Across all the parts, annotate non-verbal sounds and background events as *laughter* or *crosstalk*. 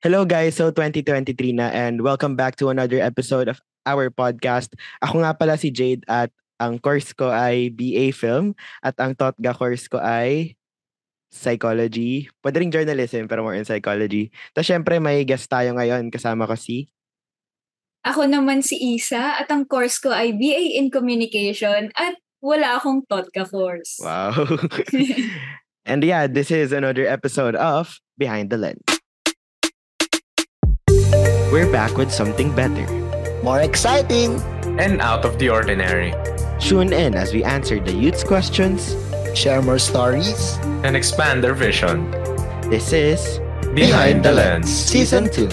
Hello guys, so 2023 na and welcome back to another episode of our podcast. Ako nga pala si Jade at ang course ko ay BA Film at ang TOTGA course ko ay Psychology. Pwede rin journalism pero more in psychology. Tapos syempre may guest tayo ngayon. Kasama ko si... Ako naman si Isa at ang course ko ay BA in Communication at wala akong TOTGA course. Wow. *laughs* and yeah, this is another episode of Behind the Lens. We're back with something better. More exciting! and out of the ordinary, Tune in as we answer the youth's questions. Share more stories. and expand their vision. This is Behind the Lens. Season 2.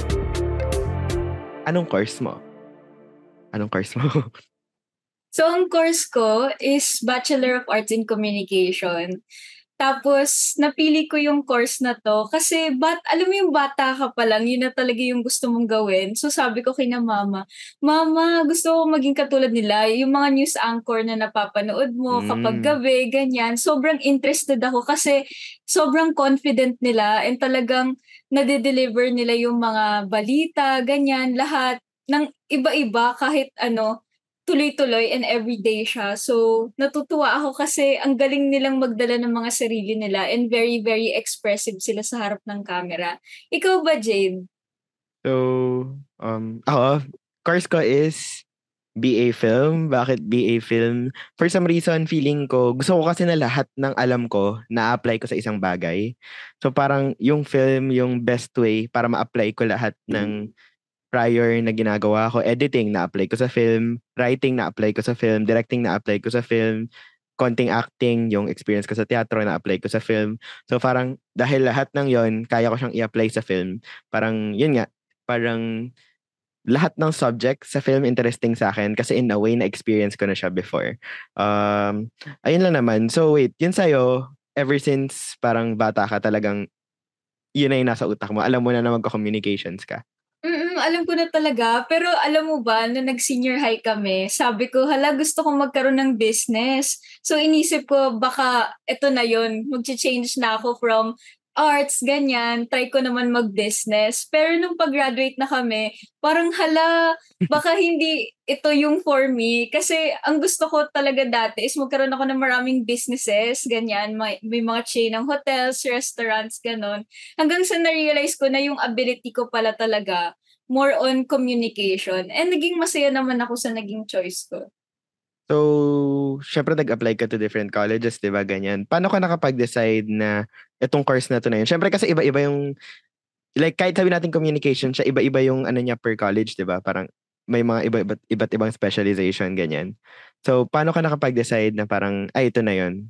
Anong course mo? Anong course mo? *laughs* So, ang course ko is Bachelor of Arts in Communication. Tapos, napili ko yung course na to kasi bat, alam mo yung bata ka pa lang, yun na talaga yung gusto mong gawin. So, sabi ko kay na mama, Mama, gusto ko maging katulad nila. Yung mga news anchor na napapanood mo Mm. kapag gabi, ganyan. Sobrang interested ako kasi sobrang confident nila and talagang nade-deliver nila yung mga balita, ganyan, lahat ng iba-iba kahit ano, tuloy-tuloy and everyday siya. So, natutuwa ako kasi ang galing nilang magdala ng mga sarili nila and very, very expressive sila sa harap ng camera. Ikaw ba, Jade? So, um, ako, course ko is BA Film. Bakit BA Film? For some reason, feeling ko, gusto ko kasi na lahat ng alam ko, na-apply ko sa isang bagay. So, parang yung film, yung best way para ma-apply ko lahat ng prior na ginagawa ko. Editing, na-apply ko sa film. Writing, na-apply ko sa film. Directing, na-apply ko sa film. Konting acting, yung experience ko sa teatro, na-apply ko sa film. So, parang dahil lahat ng yon kaya ko siyang i-apply sa film. Parang, yun nga, parang lahat ng subject sa film interesting sa akin kasi in a way na experience ko na siya before. Um, ayun lang naman. So wait, yun sa'yo, ever since parang bata ka talagang yun yung nasa utak mo. Alam mo na na magka-communications ka. Mm, alam ko na talaga. Pero alam mo ba, nung nag-senior high kami, sabi ko, hala, gusto kong magkaroon ng business. So, inisip ko, baka ito na yon Mag-change na ako from arts, ganyan. Try ko naman mag-business. Pero nung pag-graduate na kami, parang hala, baka *laughs* hindi ito yung for me. Kasi ang gusto ko talaga dati is magkaroon ako ng maraming businesses, ganyan. May, may mga chain ng hotels, restaurants, ganon. Hanggang sa na-realize ko na yung ability ko pala talaga more on communication. And naging masaya naman ako sa naging choice ko. So, syempre nag-apply ka to different colleges, di ba? Ganyan. Paano ka nakapag-decide na itong course na to na yun? Syempre kasi iba-iba yung, like kahit sabi natin communication, siya iba-iba yung ano niya per college, di ba? Parang may mga iba, iba't, iba't ibang specialization, ganyan. So, paano ka nakapag-decide na parang, ay, ito na yun?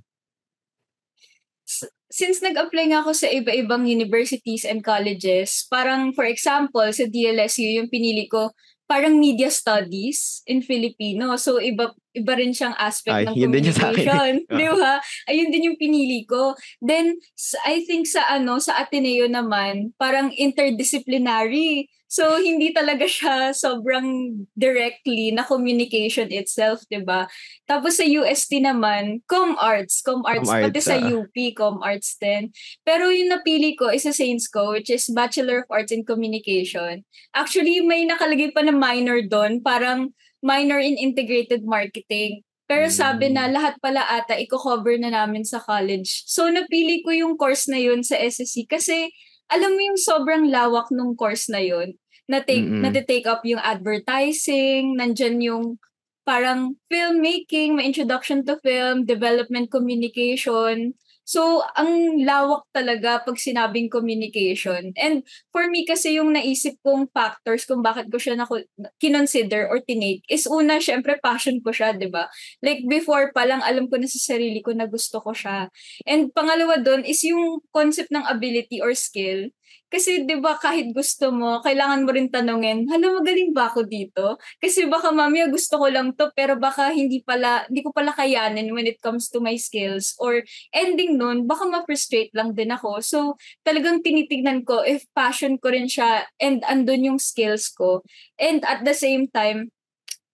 Since nag-apply nga ako sa iba-ibang universities and colleges, parang for example, sa DLSU, yung pinili ko, parang media studies in Filipino. So, iba iba rin siyang aspect Ay, ng yun din yung sa akin communication. Oo. *laughs* Di ba? Ayun din yung pinili ko. Then, I think sa ano, sa Ateneo naman, parang interdisciplinary. So, hindi talaga siya sobrang directly na communication itself, di ba? Tapos sa UST naman, Com Arts. Com Arts, Com pati Arts, sa ah. UP, Com Arts din. Pero yung napili ko is sa Saints Co, which is Bachelor of Arts in Communication. Actually, may nakalagay pa na minor doon, parang minor in integrated marketing. Pero sabi na lahat pala ata i-cover na namin sa college. So napili ko yung course na yun sa SSC kasi alam mo yung sobrang lawak nung course na yun. Na take Mm-mm. na take up yung advertising, nandyan yung parang filmmaking, may introduction to film, development communication. So, ang lawak talaga pag sinabing communication. And for me kasi yung naisip kong factors kung bakit ko siya naku- kinonsider or tinake is una, syempre passion ko siya, di ba? Like before pa lang, alam ko na sa sarili ko na gusto ko siya. And pangalawa doon is yung concept ng ability or skill. Kasi 'di ba kahit gusto mo, kailangan mo rin tanungin, hala magaling ba ako dito? Kasi baka mamaya gusto ko lang 'to pero baka hindi pala hindi ko pala kayanin when it comes to my skills or ending nun baka ma-frustrate lang din ako. So talagang tinitignan ko if passion ko rin siya and andun yung skills ko. And at the same time,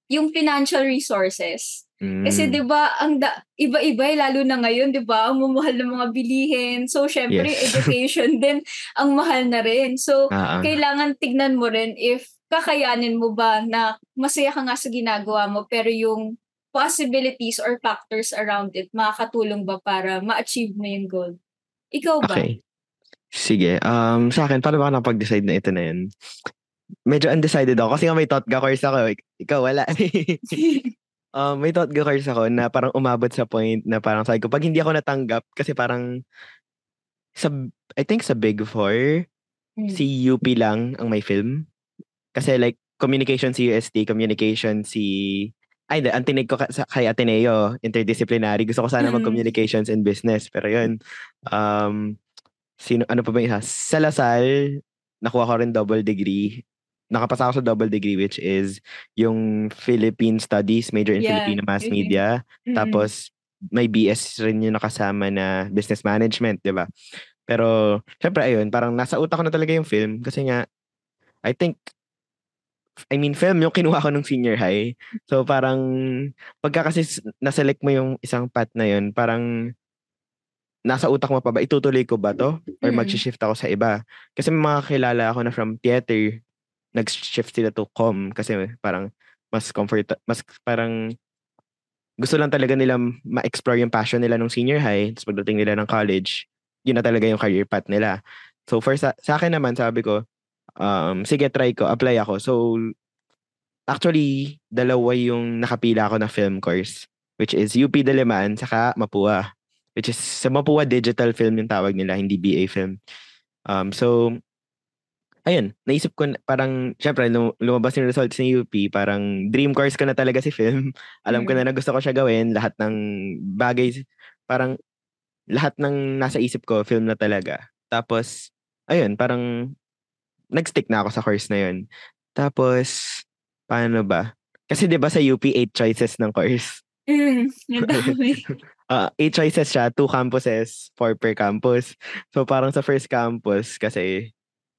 yung financial resources. Kasi Mm. 'di ba ang da- iba-iba eh, lalo na ngayon 'di ba ang mamahal ng mga bilihin. So syempre Yes. education *laughs* din ang mahal na rin. So ah. kailangan tignan mo rin if kakayanin mo ba na masaya ka nga sa ginagawa mo pero yung possibilities or factors around it makakatulong ba para ma-achieve mo yung goal. Ikaw ba? Okay. Sige. Um, sa akin, paano ba ako napag-decide na ito na yun? Medyo undecided ako kasi nga may thought course ako. Ik- Ikaw wala. *laughs* um, may thought course ako na parang umabot sa point na parang sabi ko, pag hindi ako natanggap, kasi parang sa, I think sa Big Four, Mm. si UP lang ang may film. Kasi like, communication si UST, communication si... Ay, ang tinig ko kay Ateneo, interdisciplinary. Gusto ko sana Mm. mag-communications and business. Pero yun, um, sino, ano pa ba isa? Sa Lasal, nakuha ko rin double degree. Nakapasa ako sa double degree which is yung Philippine Studies, major in Yeah, Filipino Mass Philippine. Media. Mm. Tapos, may BS rin yung nakasama na business management, di ba? Pero, syempre, ayun, parang nasa utak ko na talaga yung film kasi nga, I think, I mean, film yung kinuha ko nung senior high. So, parang, pagka kasi naselect mo yung isang path na yun, parang, nasa utak mo pa ba, itutuloy ko ba to? Or Mm. mag-shift ako sa iba? Kasi may mga kilala ako na from theater, nag-shift sila to com kasi parang mas comfort, mas parang gusto lang talaga nila ma-explore yung passion nila nung senior high, tapos pagdating nila ng college, yun na talaga yung career path nila. So for sa, sa akin naman, sabi ko, um, sige, try ko, apply ako. So, actually, dalawa yung nakapila ako na film course, which is UP Diliman, saka Mapua. Which is, sa Mapua, digital film yung tawag nila, hindi BA film. Um, so, ayun, naisip ko, na- parang, syempre, lum- lumabas yung results ni UP, parang dream course ko na talaga si film. *laughs* Alam ko Mm. na na gusto ko siya gawin, lahat ng bagay, parang, lahat ng nasa isip ko, film na talaga. Tapos, ayun, parang, nag-stick na ako sa course na yun. Tapos, paano ba? Kasi 'di ba sa UP, eight choices ng course. Mm. *laughs* Ah, eight choices siya, two campuses, four per campus. So parang sa first campus kasi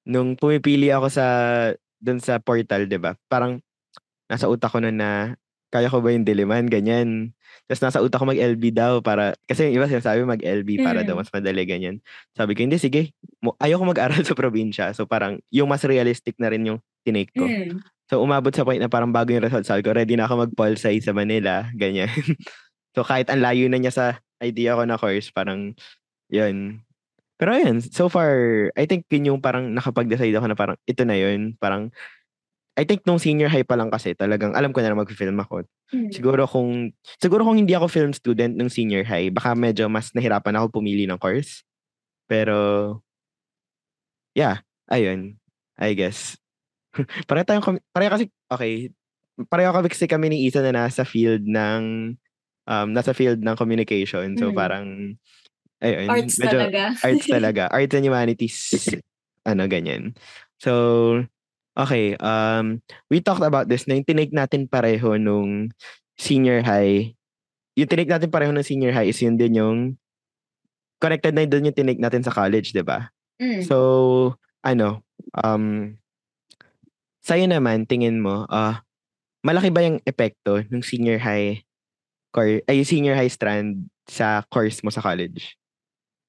nung pumipili ako sa dun sa portal, 'di ba? Parang nasa utak ko nun na kaya ko ba yung Diliman, ganyan. Tapos nasa utak ko mag-LB daw para, kasi yung iba sinasabi mag-LB para daw Mm. mas madali, ganyan. Sabi ko, hindi, sige. Ayoko mag-aral *laughs* sa probinsya. So parang yung mas realistic na rin yung tinake ko. Mm. So umabot sa point na parang bago yung result, sabi ko, ready na ako mag-pol sci sa Manila, *laughs* ganyan. so kahit ang layo na niya sa idea ko na course, parang, yun. Pero yun, so far, I think yun yung parang nakapag-decide ako na parang, ito na yun. Parang, I think nung senior high pa lang kasi, talagang alam ko na na mag-film ako. Mm. Siguro kung, siguro kung hindi ako film student nung senior high, baka medyo mas nahirapan ako pumili ng course. Pero, yeah, ayun, I guess. *laughs* pareho tayong, pareho kasi, okay, pareho kami kasi kami ni Isa na nasa field ng, um, nasa field ng communication. So Mm. parang, ayun, Arts medyo, talaga. arts *laughs* talaga. Arts and humanities, ano, ganyan. So, okay, um, we talked about this na yung tinake natin pareho nung senior high. Yung tinake natin pareho nung senior high is yun din yung connected na doon yung tinake natin sa college, di ba? Mm. So, ano, um, sa'yo naman, tingin mo, ah, malaki ba yung epekto ng senior high core, ay senior high strand sa course mo sa college?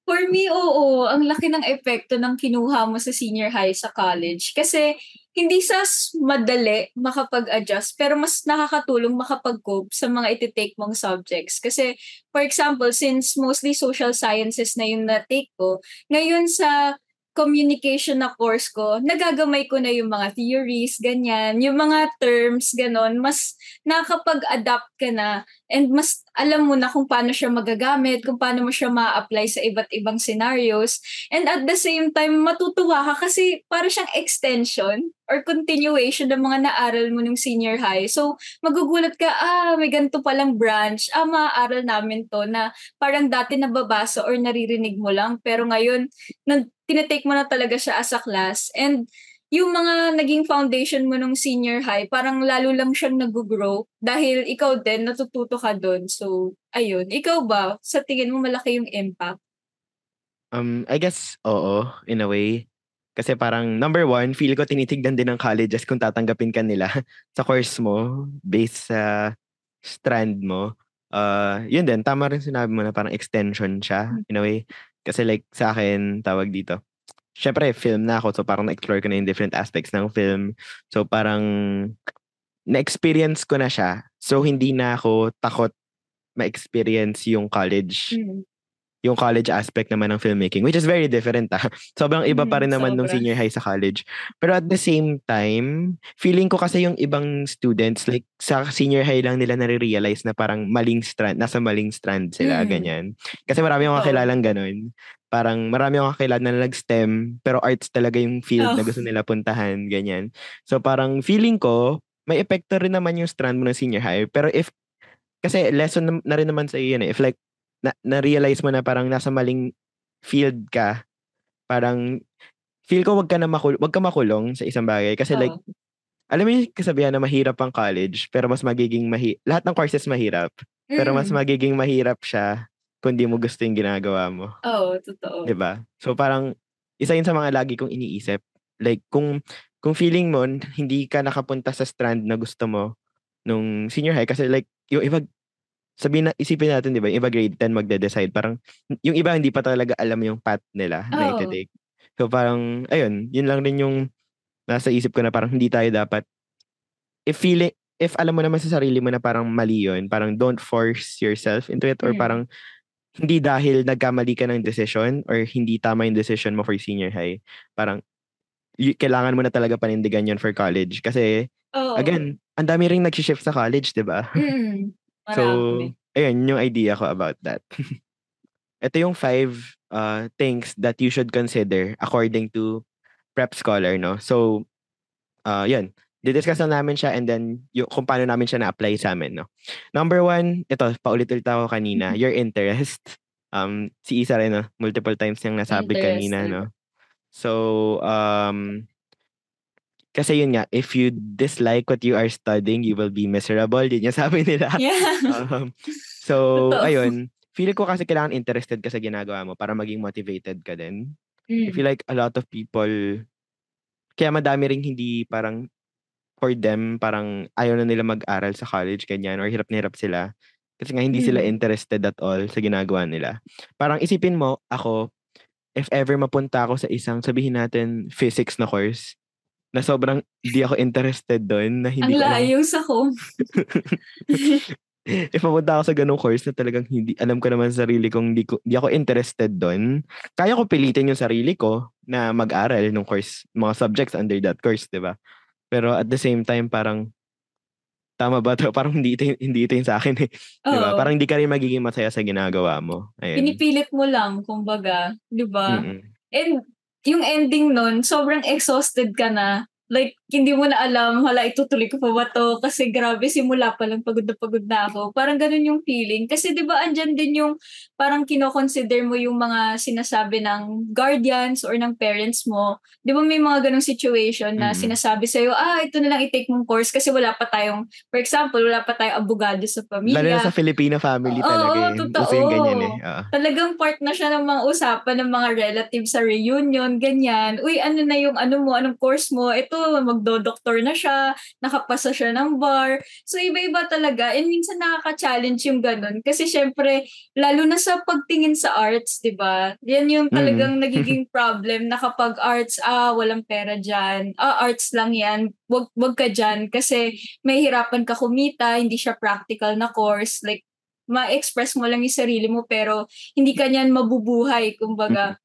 For me, oo. Ang laki ng epekto ng kinuha mo sa senior high sa college. Kasi hindi sa madali makapag-adjust, pero mas nakakatulong makapag-cope sa mga iti-take mong subjects. Kasi, for example, since mostly social sciences na yung na-take ko, ngayon sa communication na course ko, nagagamay ko na yung mga theories, ganyan, yung mga terms, ganon, mas nakakapag-adapt ka na and mas alam mo na kung paano siya magagamit, kung paano mo siya ma-apply sa iba't ibang scenarios. And at the same time, matutuwa ka kasi para siyang extension or continuation ng mga naaral mo nung senior high. So, magugulat ka, ah, may ganito palang branch, ah, maaaral namin to na parang dati nababasa or naririnig mo lang. Pero ngayon, nag, tinetake mo na talaga siya as a class. And yung mga naging foundation mo nung senior high, parang lalo lang siyang nag-grow dahil ikaw din natututo ka doon. So, ayun. Ikaw ba, sa tingin mo malaki yung impact? Um, I guess, oo, in a way. Kasi parang, number one, feel ko tinitignan din ng colleges kung tatanggapin ka nila *laughs* sa course mo based sa strand mo, uh, yun din, tama rin sinabi mo na parang extension siya, Hmm. in a way. Kasi like, sa akin, tawag dito, syempre, film na ako, so parang na-explore ko na yung different aspects ng film. So parang, na-experience ko na siya. So hindi na ako takot ma-experience yung college Mm. Yung college aspect naman ng filmmaking, which is very different ah. *laughs* Sobrang iba pa rin Mm, naman nung sobra. senior high sa college. Pero at the same time, feeling ko kasi yung ibang students, like sa senior high lang nila nare-realize na parang maling strand, nasa maling strand sila, Mm. ganyan. Kasi marami akong Oo. kakilalang ganun. Parang marami akong kakilala na nag-STEM, pero arts talaga yung field na Oh. gusto nila puntahan, ganyan. So parang feeling ko, may epekto rin naman yung strand mo ng senior high. Pero if, kasi lesson na, na rin naman sa iyo yun eh. If like, na, na-realize mo na parang nasa maling field ka, parang feel ko wag ka na makul wag ka makulong sa isang bagay kasi like Oo. alam mo yung kasabihan na mahirap ang college pero mas magiging mahi lahat ng courses mahirap pero mas Mm. magiging mahirap siya kung di mo gusto yung ginagawa mo, Oo, totoo. 'di ba? So parang isa yun sa mga lagi kong iniisip. Like kung kung feeling mo hindi ka nakapunta sa strand na gusto mo nung senior high kasi like yung iba sabihin na isipin natin 'di ba, yung iba grade 10 magde-decide parang yung iba hindi pa talaga alam yung path nila na Oo. ite-take. So parang ayun, yun lang din yung nasa isip ko na parang hindi tayo dapat if feeling if alam mo naman sa sarili mo na parang mali yun, parang don't force yourself into it or Mm. parang hindi dahil nagkamali ka ng decision or hindi tama yung decision mo for senior high, parang y- kailangan mo na talaga panindigan yun for college. Kasi, Oo. again, ang dami ring nag-shift sa college, di ba? Mm. So, ayun, yung idea ko about that. *laughs* Ito yung five uh, things that you should consider according to Prep Scholar, no? So, uh, yun. Didiscuss na namin siya and then yung, kung paano namin siya na-apply sa amin, no? Number one, ito, paulit-ulit ako kanina, your interest. Um, si Isa rin, no? Multiple times niyang nasabi kanina, no? So, um, kasi yun nga, if you dislike what you are studying, you will be miserable. Yun yung sabi nila. *laughs* Yeah. Um, so, Totoo. ayun. Feel ko kasi kailangan interested ka sa ginagawa mo para maging motivated ka din. I Mm. feel like a lot of people, kaya madami ring hindi parang for them, parang ayaw na nila mag-aral sa college, ganyan, or hirap na hirap sila. Kasi nga hindi sila Mm. interested at all sa ginagawa nila. Parang isipin mo, ako, if ever mapunta ako sa isang, sabihin natin, physics na course, na sobrang hindi ako interested doon, na Ang hindi alam layo sa ko. if mapunta ako sa ganung course na talagang hindi alam ko naman sa sarili kong hindi, ko, hindi ako interested doon, kaya ko pilitin yung sarili ko na mag-aral ng course, mga subjects under that course, di ba? Pero at the same time, parang tama ba to? *laughs* Parang hindi ito, hindi ito yung sa akin eh. Di ba? Oo. Parang hindi ka rin magiging masaya sa ginagawa mo. Ayun. Pinipilit mo lang, kumbaga. Di ba? Mm-mm. And yung ending nun, sobrang exhausted ka na. Like, hindi mo na alam, hala, itutuloy ko pa ba to? Kasi grabe, simula pa lang pagod na pagod na ako. Parang ganun yung feeling. Kasi di ba andyan din yung parang kino-consider mo yung mga sinasabi ng guardians or ng parents mo. Di ba may mga ganung situation na Mhm. sinasabi sa'yo, ah, ito na lang i-take mong course kasi wala pa tayong, for example, wala pa tayong abogado sa pamilya. Lalo na sa Filipino family Oo, talaga eh. totoo. Uso yung ganyan eh. Oo. talagang part na siya ng mga usapan ng mga relatives sa reunion, ganyan. Uy, ano na yung ano mo, anong course mo? Ito, magdo-doktor na siya, nakapasa siya ng bar. So, iba-iba talaga. And minsan nakaka-challenge yung ganun. Kasi syempre, lalo na sa pagtingin sa arts, di ba? Yan yung talagang nagiging *laughs* problem na kapag arts, ah, walang pera dyan. Ah, arts lang yan. Wag, wag ka dyan. Kasi may hirapan ka kumita, hindi siya practical na course. Like, ma-express mo lang yung sarili mo pero hindi ka niyan mabubuhay, kumbaga.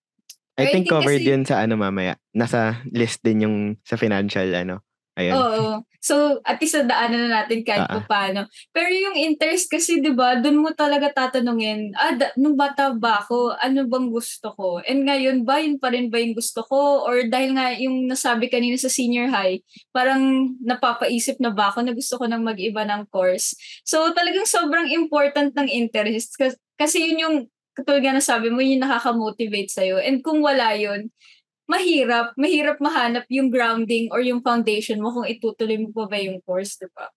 I I think think covered kasi- yun sa ano mamaya. Nasa list din yung sa financial ano. Ayun. Oo. So, at least nadaanan na natin kahit Ah, ah. pa paano. Pero yung interest kasi, di ba, dun mo talaga tatanungin, ah, da- nung bata ba ako, ano bang gusto ko? And ngayon ba, yun pa rin ba yung gusto ko? Or dahil nga yung nasabi kanina sa senior high, parang napapaisip na ba ako na gusto ko nang mag-iba ng course? So, talagang sobrang important ng interest. Kasi, kasi yun yung, katulad nga nasabi mo, yun yung nakaka-motivate sa'yo. And kung wala yun, mahirap, mahirap mahanap yung grounding or yung foundation mo kung itutuloy mo pa ba yung course, di ba?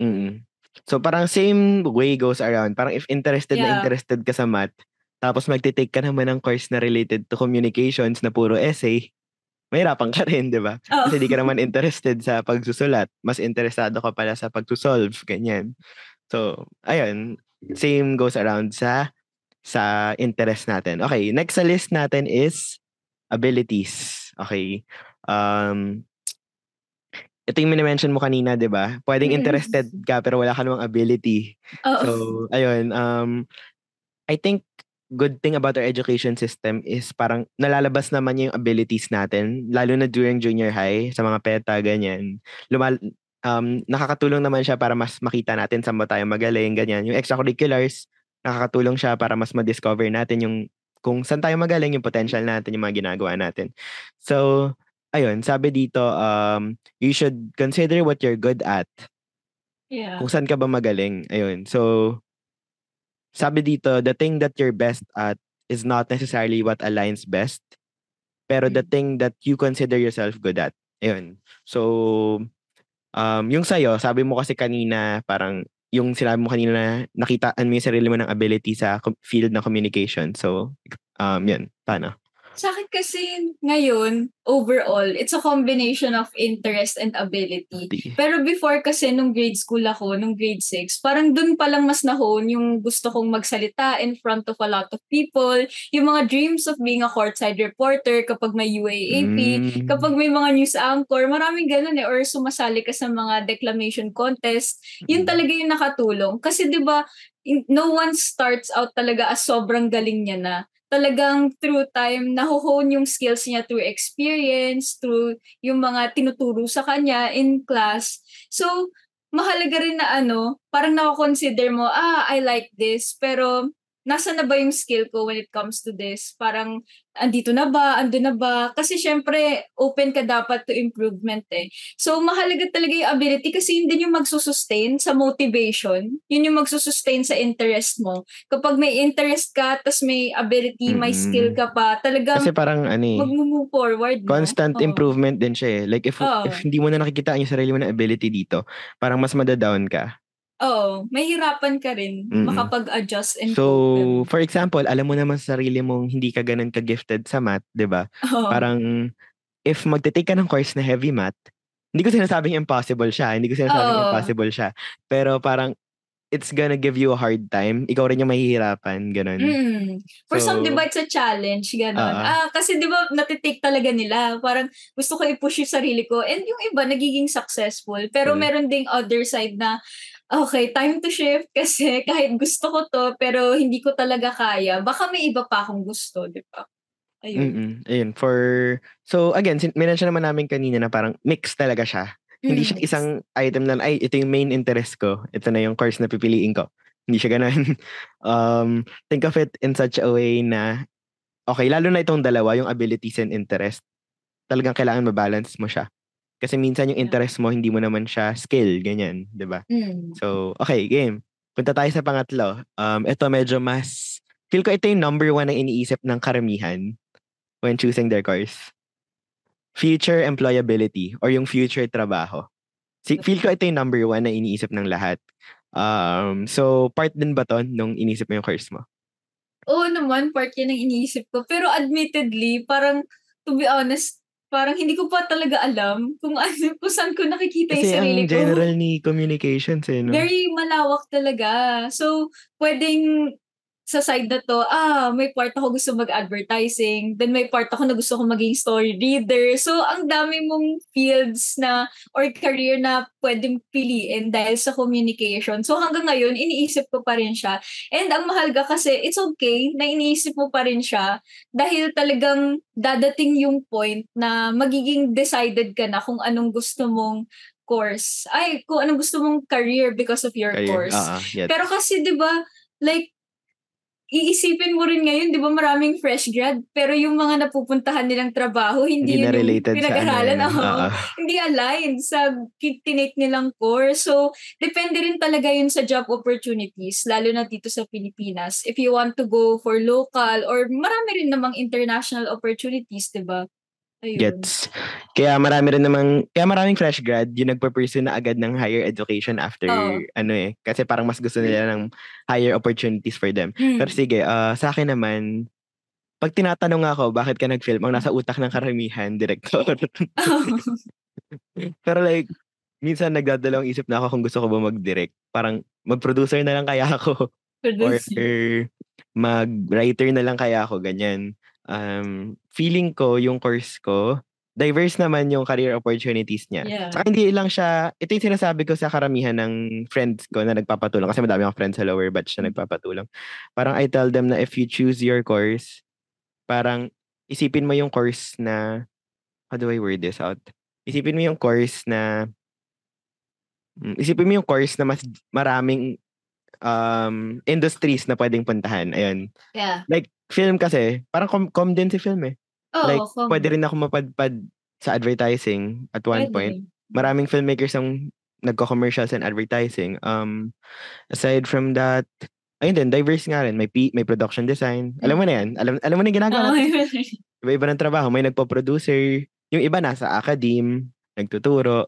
mm So parang same way goes around. Parang if interested na Yeah. interested ka sa math, tapos magte-take ka naman ng course na related to communications na puro essay, mahirapan ka *laughs* rin, di ba? Oo. Kasi di ka naman *laughs* interested sa pagsusulat. Mas interesado ka pala sa pagsusolve, ganyan. So, ayun, same goes around sa sa interest natin. Okay, next sa list natin is abilities. Okay. Um, ito yung minimension mo kanina, di ba? Pwedeng Mm. interested ka pero wala ka namang ability. Oo. So, ayun, um, I think good thing about our education system is parang nalalabas naman yung abilities natin, lalo na during junior high, sa mga PETA, ganyan. Lumal, um, nakakatulong naman siya para mas makita natin saan ba tayo magaling, ganyan. Yung extracurriculars, nakakatulong siya para mas ma-discover natin yung kung saan tayo magaling, yung potential natin, yung mga ginagawa natin. So, ayun, sabi dito, um, you should consider what you're good at yeah. kung saan ka ba magaling. Ayun. So, sabi dito, the thing that you're best at is not necessarily what aligns best, pero the Mm. thing that you consider yourself good at. Ayun. So, um, yung sa'yo, sabi mo kasi kanina, parang, yung sinabi mo kanina na nakitaan mo yung sarili mo ng ability sa field ng communication. So, um, yun. Paano? Sa akin kasi ngayon, overall, it's a combination of interest and ability. Pero before kasi nung grade school ako, nung grade 6, parang dun palang mas nahon yung gusto kong magsalita in front of a lot of people, yung mga dreams of being a courtside reporter kapag may UAAP, Mm. kapag may mga news anchor, maraming ganun eh, or sumasali ka sa mga declamation contest, yun Mm. talaga yung nakatulong. Kasi 'di ba no one starts out talaga as sobrang galing niya na. Talagang through time, nahuhone yung skills niya through experience, through yung mga tinuturo sa kanya in class. So, mahalaga rin na ano, parang nako-consider mo, ah, I like this, pero nasa na ba yung skill ko when it comes to this? Parang, andito na ba? Ando na ba? Kasi syempre, open ka dapat to improvement eh. So, mahalaga talaga yung ability kasi yun din yung magsusustain sa motivation. Yun yung magsusustain sa interest mo. Kapag may interest ka, tas may ability, may Mm-mm. skill ka pa, talagang Kasi parang ano eh, mag-move forward. no? constant Oo. improvement din siya eh. Like if Oo. if hindi mo na nakikita yung sarili mo na ability dito, parang mas madadown ka. Oo, mahirapan ka rin Mm-mm. makapag-adjust and So, cope. for example, alam mo naman sa sarili mong hindi ka ganun ka-gifted sa math, 'di ba? Oo. Parang if magte-take ka ng course na heavy math, hindi ko sinasabing impossible siya, hindi ko sinasabing Oo. impossible siya. Pero parang it's gonna give you a hard time. Ikaw rin yung mahihirapan, ganun. Mm. For some, So, di ba, it's a challenge, gano'n. Oo. ah, kasi di ba, natitake talaga nila. Parang gusto ko i-push yung sarili ko. And yung iba, nagiging successful. Pero Mm. meron ding other side na, okay, time to shift *laughs* kasi kahit gusto ko to, pero hindi ko talaga kaya. Baka may iba pa akong gusto, di ba? Ayun. Mm-mm. Ayun, for... So, again, sin- minention naman namin kanina na parang mix talaga siya. Hindi siya isang item na, ay, ito yung main interest ko. Ito na yung course na pipiliin ko. Hindi siya ganun. *laughs* um, think of it in such a way na, okay, lalo na itong dalawa, yung abilities and interest, talagang kailangan mabalance mo siya. Kasi minsan yung interest mo, hindi mo naman siya skill, ganyan, di ba? Mm. So, okay, game. Punta tayo sa pangatlo. Um, ito medyo mas, feel ko ito yung number one na iniisip ng karamihan when choosing their course. Future employability or yung future trabaho. Si, feel ko ito yung number one na iniisip ng lahat. Um, so, part din ba to nung iniisip mo yung course mo? Oo naman, part yan ng iniisip ko. Pero admittedly, parang, to be honest, parang hindi ko pa talaga alam kung ano, *laughs* kung saan ko nakikita Kasi yung sarili ang ko. general ni communications eh, no? Very malawak talaga. So, pwedeng sa side na to, ah, may part ako gusto mag-advertising, then may part ako na gusto ko maging story reader. So, ang dami mong fields na, or career na pwedeng piliin dahil sa communication. So, hanggang ngayon, iniisip ko pa rin siya. And ang mahalaga kasi, it's okay na iniisip mo pa rin siya dahil talagang dadating yung point na magiging decided ka na kung anong gusto mong course. Ay, kung anong gusto mong career because of your Career. course. Ah, yes. Pero kasi 'di ba, like iisipin mo rin ngayon, 'di ba, maraming fresh grad, pero yung mga napupuntahan nilang trabaho hindi, hindi yun yung ano. pinag-aralan. yan. oo. Ah, ah. hindi aligned sa tinake nilang course. So, depende rin talaga yun sa job opportunities, lalo na dito sa Pilipinas. If you want to go for local or marami rin namang international opportunities, 'di ba? Ayun. Gets. Kaya marami rin namang, kaya maraming fresh grad yung nagpa-pursue na agad ng higher education after, Oo. ano eh. Kasi parang mas gusto nila ng higher opportunities for them. Hmm. Pero sige, ah, sa akin naman, pag tinatanong ako, bakit ka nag-film, ang nasa utak ng karamihan, director. *laughs* *laughs* Pero like, minsan nagdadalawang isip na ako kung gusto ko ba mag-direct. Parang mag-producer na lang kaya ako. *laughs* or Producer. mag-writer na lang kaya ako, ganyan. Um, feeling ko, yung course ko, diverse naman yung career opportunities niya. Yeah. Saka hindi lang siya, ito yung sinasabi ko sa karamihan ng friends ko na nagpapatulong. Kasi madami akong friends sa lower batch na nagpapatulong. Parang I tell them na if you choose your course, parang isipin mo yung course na, how do I word this out? Isipin mo yung course na, mm, isipin mo yung course na mas maraming um, industries na pwedeng puntahan. Ayun. Yeah. Like, film kasi, parang com, com din si film eh. Oo, like, com- pwede rin ako mapadpad sa advertising at one pwede. point. Maraming filmmakers ang nagko-commercials and advertising. Um, aside from that, ayun din, diverse nga rin. May, P, may production design. Alam mo na yan. Alam, alam mo na yung ginagawa natin. *laughs* Iba-iba ng trabaho. May nagpo-producer. Yung iba nasa academe, nagtuturo.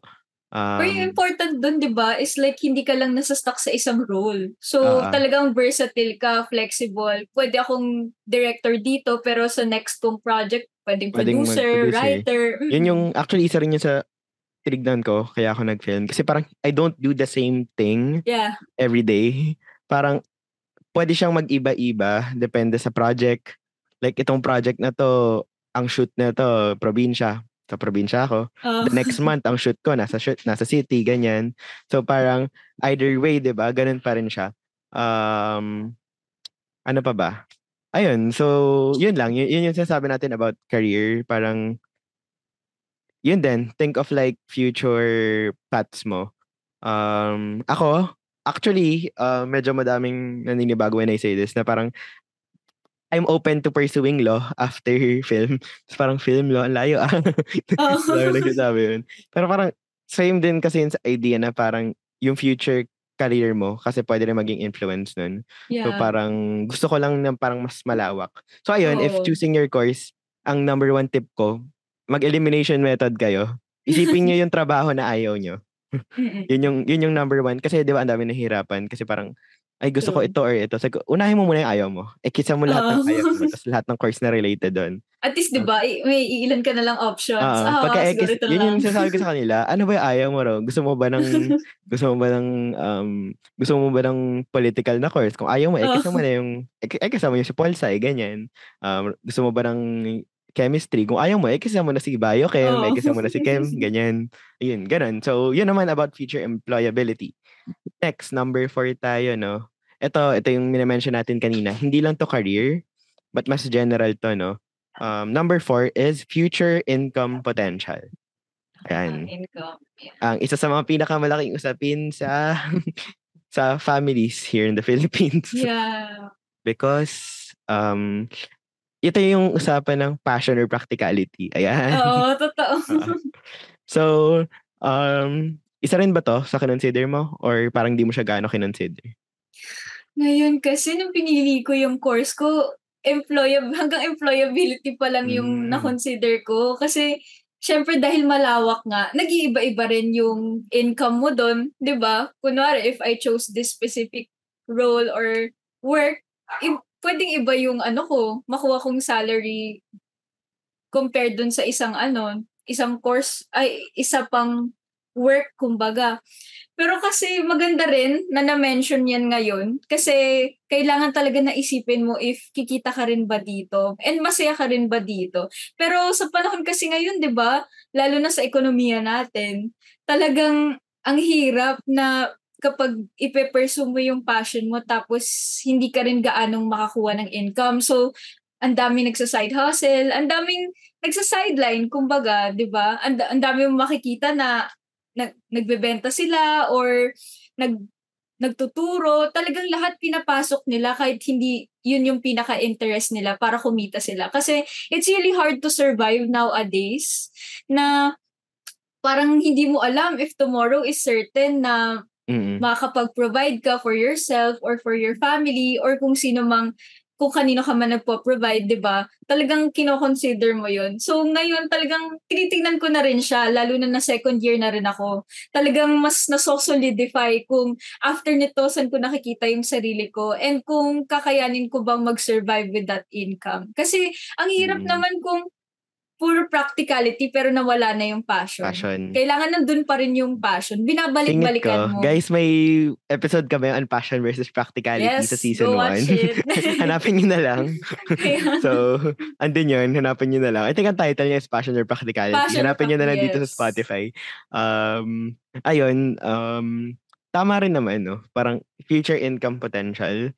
Um, Pero yung important dun, di ba, is like hindi ka lang nasa-stuck sa isang role. So, Ah. talagang versatile ka, flexible. Pwede akong director dito, pero sa next kong project, pwedeng Pwedeng producer, mag-producer. writer. Yun yung, actually, isa rin yun sa tinignan ko, kaya ako nag-film. Kasi parang, I don't do the same thing Yeah. every day. Parang, pwede siyang mag-iba-iba, depende sa project. Like, itong project na to, ang shoot na to, probinsya. Sa probinsya ako. Oh. The next month, ang shoot ko, nasa, shoot, nasa city, ganyan. So, parang, either way, di ba? Ganun pa rin siya. Um, ano pa ba? Ayun, so, yun lang. Yun, yun yung sinasabi natin about career. Parang, yun din, think of like future paths mo. Um, ako, actually, uh, medyo madaming naninibago when I say this na parang I'm open to pursuing law after film. Tapos parang film law, ang layo ah. *laughs* Oh. Sabi nagsasabi yun. Pero parang same din kasi yun sa idea na parang yung future career mo kasi pwede rin maging influence nun. yeah. So parang gusto ko lang ng parang mas malawak. So ayun, if Oo. choosing your course, ang number one tip ko, mag-elimination method kayo. Isipin nyo yung *laughs* trabaho na ayaw nyo. Mm-mm. Yun yung, yun yung number one. Kasi di ba ang dami nahihirapan. Kasi parang, ay gusto ko True. ito or ito. Sabi ko, unahin mo muna yung ayaw mo. Eh, mo lahat ng Oo. ayaw mo. *laughs* Tapos lahat ng course na related doon. At least, di ba, i- may ilan ka na lang options. Ah, Ah, pagka ito yun lang. yung sinasabi ko sa *laughs* kanila. Ano ba yung ayaw mo raw? Gusto mo ba ng *laughs* gusto mo ba ng um gusto mo ba ng political na course? Kung ayaw mo, eh Oh. kasama na yung eh, eh kasama yung si Polsai, ganyan. Um gusto mo ba ng chemistry? Kung ayaw mo, eh kasama na si Biochem, eh Oh. kasama na si Chem, ganyan. Ayun, ganun. So, yun naman about future employability. Next, number four tayo, no? Ito, ito yung minamention natin kanina. Hindi lang to career, but mas general to, no? Um, number four is future income potential. Ayan. Ang income. Yeah. Ang isa sa mga pinakamalaking usapin sa *laughs* sa families here in the Philippines. *laughs* yeah. Because um ito yung usapan ng passion or practicality. Ayan. Oo, totoo. Ah. *laughs* So, um isa rin ba to sa kinonsider mo? Or parang di mo siya gaano kinonsider? Ngayon kasi nung pinili ko yung course ko, employab *laughs* hanggang employability pa lang yung Mm. na-consider ko. Kasi, syempre dahil malawak nga, nag-iiba-iba rin yung income mo doon, di ba? Kunwari, if I chose this specific role or work, i- pwedeng iba yung ano ko, makuha kong salary compared dun sa isang ano, isang course, ay isa pang work, kumbaga. Pero kasi maganda rin na na-mention yan ngayon kasi kailangan talaga na isipin mo if kikita ka rin ba dito and masaya ka rin ba dito. Pero sa panahon kasi ngayon, 'di ba, lalo na sa ekonomiya natin, talagang ang hirap na kapag ipe-pursue mo yung passion mo tapos hindi ka rin gaanong makakuha ng income. So, ang daming nagsa-side hustle, ang daming nagsa-sideline, kumbaga, 'di ba? Ang, ang dami mong makikita na nag, nagbebenta sila or nag nagtuturo, talagang lahat pinapasok nila kahit hindi yun yung pinaka-interest nila para kumita sila. Kasi it's really hard to survive nowadays na parang hindi mo alam if tomorrow is certain na Mm. makakapag-provide ka for yourself or for your family or kung sino mang kung kanino ka man nagpo-provide, 'di ba? Talagang kino-consider mo 'yon. So ngayon talagang tinitingnan ko na rin siya lalo na na second year na rin ako. Talagang mas naso-solidify kung after nito saan ko nakikita yung sarili ko and kung kakayanin ko bang mag-survive with that income. Kasi ang hirap Mm. naman kung puro practicality pero nawala na yung passion. Passion. Kailangan nandun pa rin yung passion. Binabalik-balikan mo. guys, may episode kami on passion versus practicality yes, sa season go watch 1. it. *laughs* Hanapin nyo na lang. *laughs* So, andun yun. Hanapin nyo na lang. I think ang title niya is Passion or Practicality. Passion Hanapin nyo na lang dito sa Yes. Spotify. Um, ayun, um, tama rin naman, no? Parang future income potential.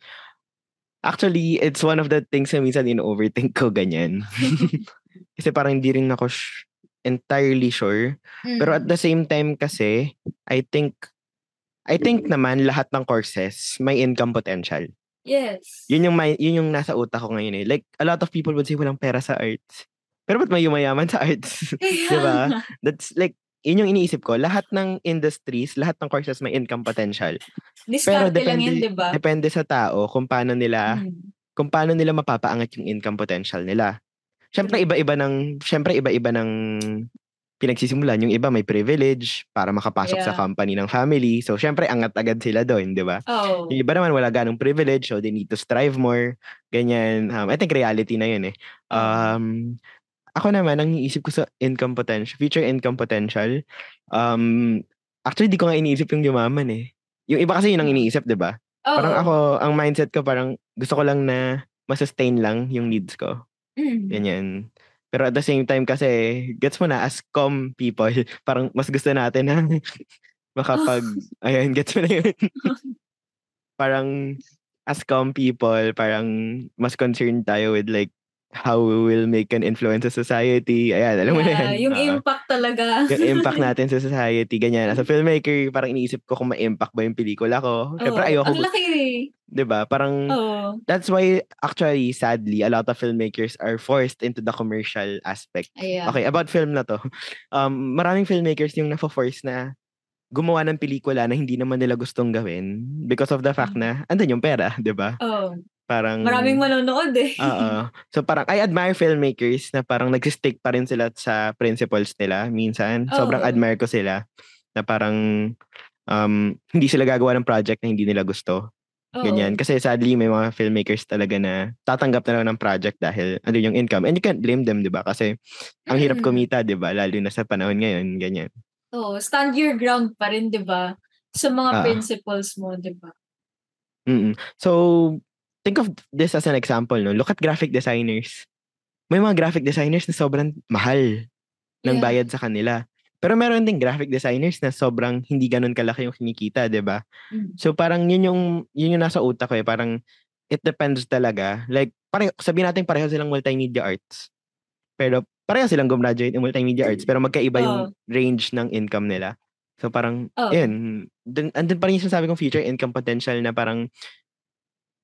Actually, it's one of the things na minsan in-overthink ko ganyan. *laughs* *laughs* kasi parang hindi rin ako sh- entirely sure. Pero at Mm. the same time kasi, I think, I think naman lahat ng courses may income potential. yes. Yun yung, may, yun yung nasa utak ko ngayon eh. Like, a lot of people would say walang pera sa arts. Pero ba't may yumayaman sa arts? *laughs* Kaya diba? That's like, yun yung iniisip ko. Lahat ng industries, lahat ng courses may income potential. Lang yan, depende- di ba? Depende sa tao kung paano nila, Mm. kung paano nila mapapaangat yung income potential nila. Siyempre, iba-iba ng, siyempre, iba-iba ng pinagsisimulan. Yung iba may privilege para makapasok sa Yeah. company ng family. So, siyempre, angat agad sila doon, di ba? Oh. Yung iba naman wala ganong privilege, so they need to strive more. Ganyan. Um, I think reality na yun eh. Um, ako naman, ang iniisip ko sa income potential, future income potential, um, actually, di ko nga iniisip yung yumaman eh. Yung iba kasi yun ang iniisip, di ba? Oo. Parang ako, ang mindset ko parang gusto ko lang na masustain lang yung needs ko. Mm. Ganyan. Pero at the same time kasi, gets mo na, as com people, *laughs* parang mas gusto natin na *laughs* makapag, *laughs* ayun, gets mo na yun. parang, as com people, parang mas concerned tayo with like, how we will make an influence sa society. Ayan, alam mo na yan. Yung Oo. impact talaga. yung impact *laughs* natin sa society, ganyan. As a filmmaker, parang iniisip ko kung ma-impact ba yung pelikula ko. Siyempre, Oo. ayoko, Ang laki eh. 'di ba? Parang, Oo. that's why, actually, sadly, a lot of filmmakers are forced into the commercial aspect. Ayan. Okay, about film na to. Um, maraming filmmakers yung na-force na gumawa ng pelikula na hindi naman nila gustong gawin because of the fact na andun yung pera, 'di ba? Oo. Parang Oh, Maraming manonood eh. Oo. So parang I admire filmmakers na parang nagsistick pa rin sila sa principles nila minsan. Sobrang Oo. admire ko sila na parang um, hindi sila gagawa ng project na hindi nila gusto. Oo. Ganyan. Kasi sadly, may mga filmmakers talaga na tatanggap na lang ng project dahil ano yung income. And you can't blame them, di ba? Kasi ang hirap kumita, di ba? Lalo na sa panahon ngayon, ganyan. Oo. Stand your ground pa rin, di ba? Sa mga Ah. principles mo, di ba? mm So, think of this as an example, no? Look at graphic designers. May mga graphic designers na sobrang mahal ng Yeah. bayad sa kanila. Pero meron ding graphic designers na sobrang hindi ganun kalaki yung kinikita, 'di ba? Mm. So parang yun yung yun yung nasa utak ko eh, parang it depends talaga. Like pareho sabihin natin pareho silang multimedia arts. Pero pareho silang gumraduate in multimedia arts pero magkaiba yung range ng income nila. So parang Oo. yun, dun, andun pa rin yung sinasabi kong future income potential na parang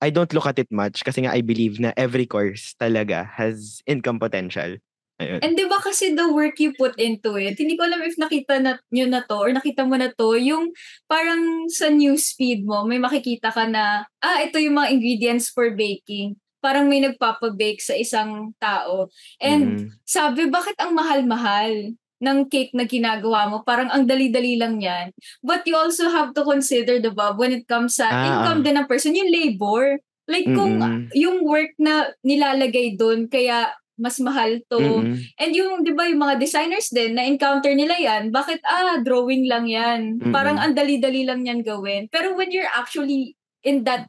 I don't look at it much kasi nga I believe na every course talaga has income potential. Ayun. And di ba kasi the work you put into it, hindi ko alam if nakita na, nyo na to or nakita mo na to, yung parang sa newsfeed mo, may makikita ka na, ah, ito yung mga ingredients for baking. Parang may nagpapabake sa isang tao. And Mm. sabi, bakit ang mahal-mahal ng cake na ginagawa mo? Parang ang dali-dali lang yan. But you also have to consider, diba, when it comes sa Ah, income ah. din ng person, yung labor. Like kung Mm-mm. yung work na nilalagay doon, kaya mas mahal to. Mm-mm. And yung, di ba, yung mga designers din, na-encounter nila yan, bakit, ah, drawing lang yan. Mm-mm. Parang ang dali-dali lang yan gawin. Pero when you're actually in that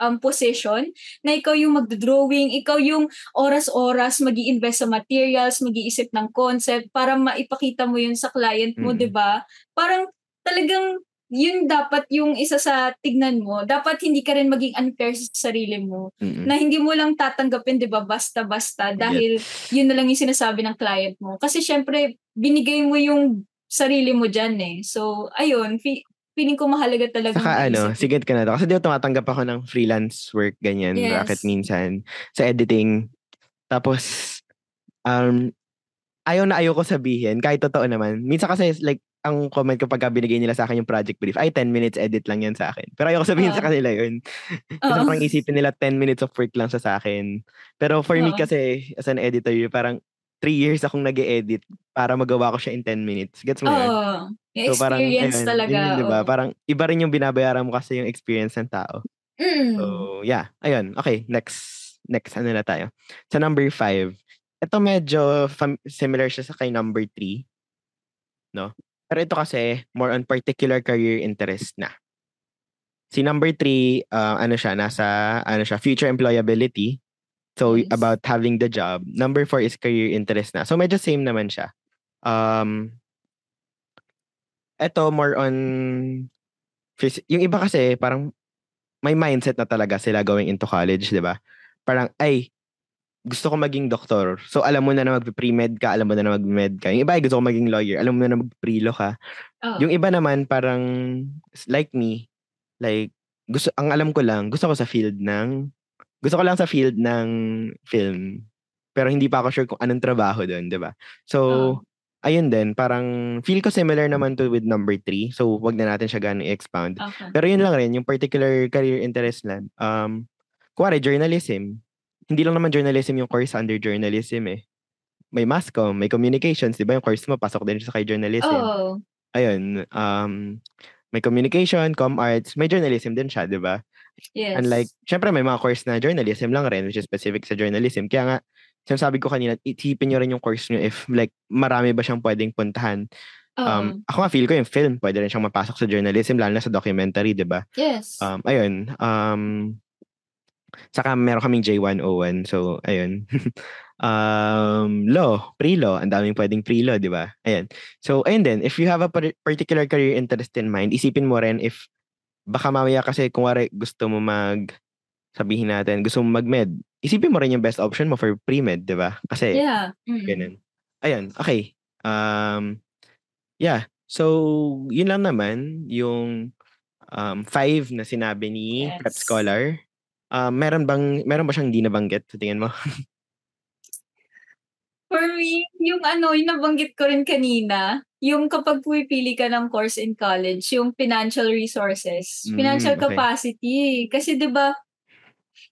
um, position, na ikaw yung magdodrawing, ikaw yung oras-oras mag invest sa materials, mag-iisip ng concept para maipakita mo yun sa client mo, Mm. di ba? Parang talagang yun dapat yung isa sa tignan mo. Dapat hindi ka rin maging unfair sa sarili mo. Mm-mm. Na hindi mo lang tatanggapin, di ba, basta-basta dahil yun na lang yung sinasabi ng client mo. Kasi syempre, binigay mo yung sarili mo dyan eh. So, ayun, fi- feeling ko mahalaga talaga. Saka ano, sige ka na to. Kasi di tumatanggap ako ng freelance work, ganyan, Yes. racket minsan, sa editing. Tapos, um, ayaw na ayaw ko sabihin, kahit totoo naman. Minsan kasi, like, ang comment ko pagka binigay nila sa akin yung project brief, ay, 10 minutes edit lang yan sa akin. Pero ayaw ko sabihin sa Oo. kanila yun. Kasi Oo. parang isipin nila 10 minutes of work lang sa sa akin. Pero for me Oo. kasi, as an editor, parang 3 years akong nag edit para magawa ko siya in 10 minutes. Gets mo yun? Oo. Yung So parang, experience ayun, talaga. yun yun, diba? oo. Parang iba rin yung binabayaran mo kasi yung experience ng tao. Mm. So, yeah. Ayun. Okay, next. Next, ano na tayo? Sa number five. ito medyo fam- similar siya sa kay number three. No? Pero ito kasi, more on particular career interest na. Si number three, uh, ano siya, nasa, ano siya, future employability. So, Yes. about having the job. Number four is career interest na. So, medyo same naman siya. Um, ito, more on, phys- yung iba kasi, parang, may mindset na talaga sila going into college, di ba? Parang, ay, gusto ko maging doktor. So, alam mo na na mag-pre-med ka, alam mo na na mag-med ka. Yung iba, ay gusto ko maging lawyer, alam mo na na mag-prelo ka. Oo. Yung iba naman, parang, like me, like, gusto, ang alam ko lang, gusto ko sa field ng, gusto ko lang sa field ng film. Pero hindi pa ako sure kung anong trabaho doon, di ba? So, Oo. Ayun din, parang, feel ko similar naman to with number three. So, wag na natin siya gano'y expound. Okay. Pero yun lang rin, yung particular career interest lang. Um, kuwari, journalism. Hindi lang naman journalism yung course under journalism eh. May mass com, may communications, di ba? Yung course mo, pasok din sa kay journalism. Oo. Ayun, um, may communication, com arts, may journalism din siya, di ba? Yes. Unlike, syempre may mga course na journalism lang rin, which is specific sa journalism. Kaya nga, sinasabi ko kanina, isipin nyo rin yung course nyo if like marami ba siyang pwedeng puntahan. Oo. Um, ako nga feel ko yung film, pwede rin siyang mapasok sa journalism, lalo na sa documentary, di ba? yes. Um, ayun. Um, saka meron kaming J101. So, ayun. *laughs* um, law, pre-law. Ang daming pwedeng pre-law, di ba? Ayun. So, ayun din. If you have a par- particular career interest in mind, isipin mo rin if baka mamaya kasi kung wari gusto mo mag sabihin natin, gusto mo mag-med, isipin mo rin yung best option mo for pre-med, di ba? Kasi, yeah. Mm. Ganun. Ayun, okay. Um, yeah. So, yun lang naman yung um, five na sinabi ni Yes. Prep Scholar. Um, meron bang meron ba siyang di nabanggit sa tingin mo? *laughs* For me, yung ano, yung nabanggit ko rin kanina, yung kapag pumipili ka ng course in college, yung financial resources, Mm, financial okay. capacity. Kasi 'di ba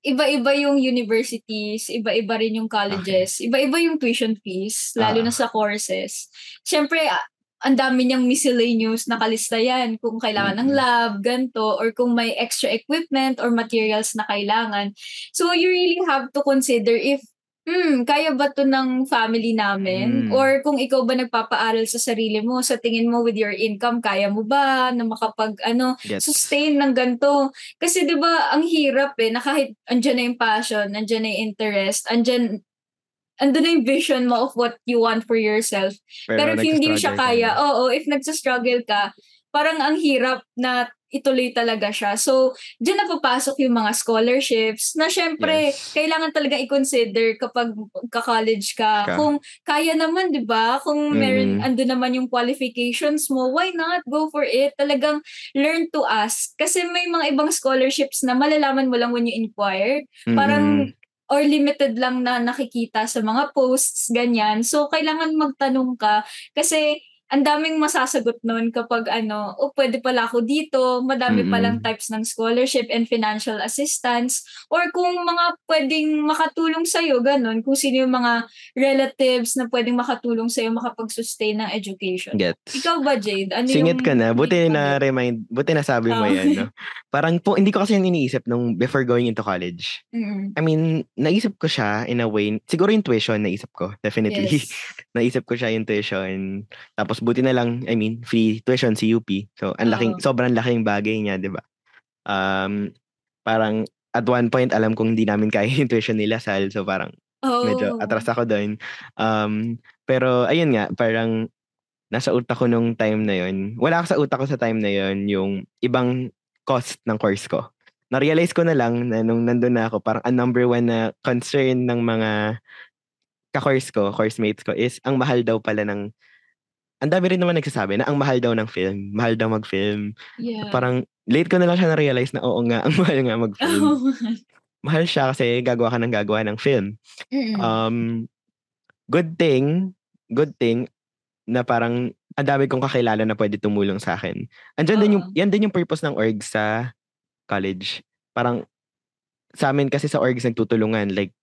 iba-iba yung universities, iba-iba rin yung colleges, iba-iba yung tuition fees, lalo Ah. na sa courses. Siyempre, ah, ang dami niyang miscellaneous na kalista yan kung kailangan ng Mm-mm. lab, ganto, or kung may extra equipment or materials na kailangan. So, you really have to consider if hmm, kaya ba to ng family namin? Mm. Or kung ikaw ba nagpapaaral sa sarili mo, sa tingin mo with your income, kaya mo ba na makapag, ano, Gets. sustain ng ganito? Kasi 'di ba ang hirap eh, na kahit andyan na yung passion, andyan na yung interest, andyan, andun na yung vision mo of what you want for yourself. Pero, if hindi siya kaya, oo, if nagsastruggle ka, parang ang hirap na ituloy talaga siya. So, dyan na papasok yung mga scholarships na syempre, Yes. kailangan talaga i-consider kapag ka-college ka. Ka. Kung kaya naman, di ba? Kung meron, Mhm. ando naman yung qualifications mo, why not? Go for it. Talagang learn to ask. Kasi may mga ibang scholarships na malalaman mo lang when you inquire. Parang Mm-mm. or limited lang na nakikita sa mga posts, ganyan. So, kailangan magtanong ka kasi ang daming masasagot nun kapag ano, oh, pwede pala ako dito, madami Mm-mm. palang types ng scholarship and financial assistance, or kung mga pwedeng makatulong sa'yo, ganun, kung sino yung mga relatives na pwedeng makatulong sa'yo makapag-sustain ng education. Gets. Ikaw ba, Jade? Ano Singit yung ka na. Buti na remind, buti na sabi mo Oo. yan, no? Parang po, hindi ko kasi yan iniisip nung before going into college. Mm-mm. I mean, naisip ko siya in a way, siguro yung tuition, naisip ko, definitely. Yes. *laughs* naisip ko siya yung tuition. Tapos buti na lang, I mean, free tuition si UP. So, ang laking, Oo. sobrang laking bagay niya, di ba? Um, parang, at one point, alam kong hindi namin kaya *laughs* yung tuition nila, Sal. So, parang, Oh. medyo atras ako doon. Um, pero, ayun nga, parang, nasa utak ko nung time na yon Wala sa utak ko sa time na yon yung ibang cost ng course ko. Na-realize ko na lang na nung nandun na ako, parang ang number one na concern ng mga ka-course ko, course mates ko, is ang mahal daw pala ng ang dami rin naman nagsasabi na ang mahal daw ng film. Mahal daw mag-film. Yeah. Parang late ko na lang siya na-realize na oo nga, *laughs* ang mahal nga mag-film. Oh. mahal siya kasi gagawa ka ng gagawa ng film. Mm-mm. Um, good thing, good thing na parang ang dami kong kakilala na pwede tumulong sa akin. Andiyan din yung, yan din yung purpose ng org sa college. Parang sa amin kasi sa orgs nagtutulungan like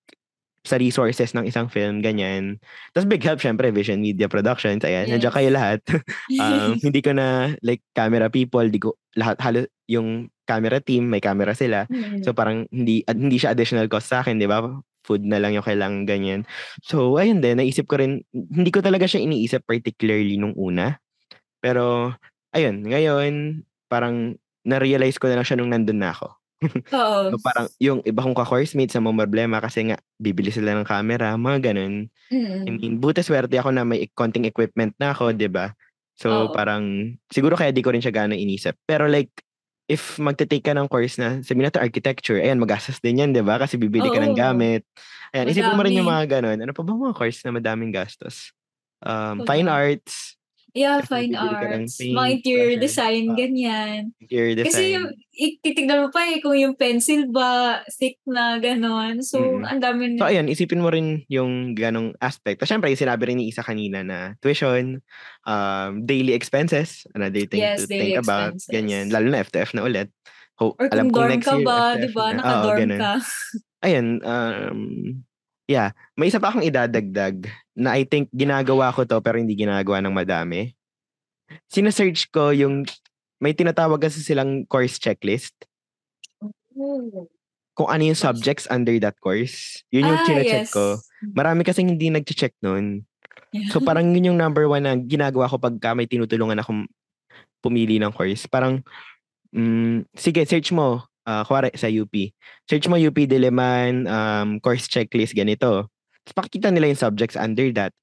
sa resources ng isang film, ganyan. Tapos big help, syempre, Vision Media Productions. Ayan, Yes. nandiyan kayo lahat. *laughs* um, *laughs* hindi ko na, like, camera people, di ko, lahat, halos, yung camera team, may camera sila. Mm. So parang hindi ad- hindi siya additional cost sa akin, 'di ba? food na lang yung kailangan ganyan. So, ayun din, naisip ko rin, hindi ko talaga siya iniisip particularly nung una. Pero, ayun, ngayon, parang na-realize ko na lang siya nung nandun na ako. Oo. So, parang yung iba kong ka-coursemates sa mga problema kasi nga, bibili sila ng camera, mga ganun. Mm. I mean, buti swerte ako na may konting equipment na ako, 'di ba? So Oo. parang siguro kaya di ko rin siya gaano inisip. Pero like if magte-take ka ng course na sabi natin architecture, ayan magastos din 'yan, 'di ba? Kasi bibili ka ng Oo. gamit. Ayan, isipin mo rin yung mga ganun. Ano pa ba mga course na madaming gastos? Um, Wala. fine arts, Yeah, fine arts. paint, Mga interior brushes, design, ah, ganyan. interior design. Kasi yung, titignan mo pa eh kung yung pencil ba, thick na, ganon. So, Mm. ang dami So na. ayun, isipin mo rin yung ganong aspect. Tapos syempre, yung sinabi rin ni Isa kanina na tuition, um, daily expenses, another thing Yes, to think about, expenses. ganyan. Lalo na FTF na ulit. Ho- Or alam kung kong dorm next ka year, ba, di ba? Naka-dorm ganun. ka. Ayun, um, yeah. May isa pa akong idadagdag na I think ginagawa ko to pero hindi ginagawa ng madami. Sinesearch ko yung, may tinatawag kasi silang course checklist Oh. kung ano yung subjects under that course. Yun yung Ah, chinecheck yes. ko. Marami kasing hindi nag-check nun. Yeah. So parang yun yung number one na ginagawa ko pagka may tinutulungan akong pumili ng course. Parang, mm, sige, search mo. Uh, kuwari sa UP. Search mo UP Diliman, um, course checklist, ganito. Tapos pakikita nila yung subjects under that.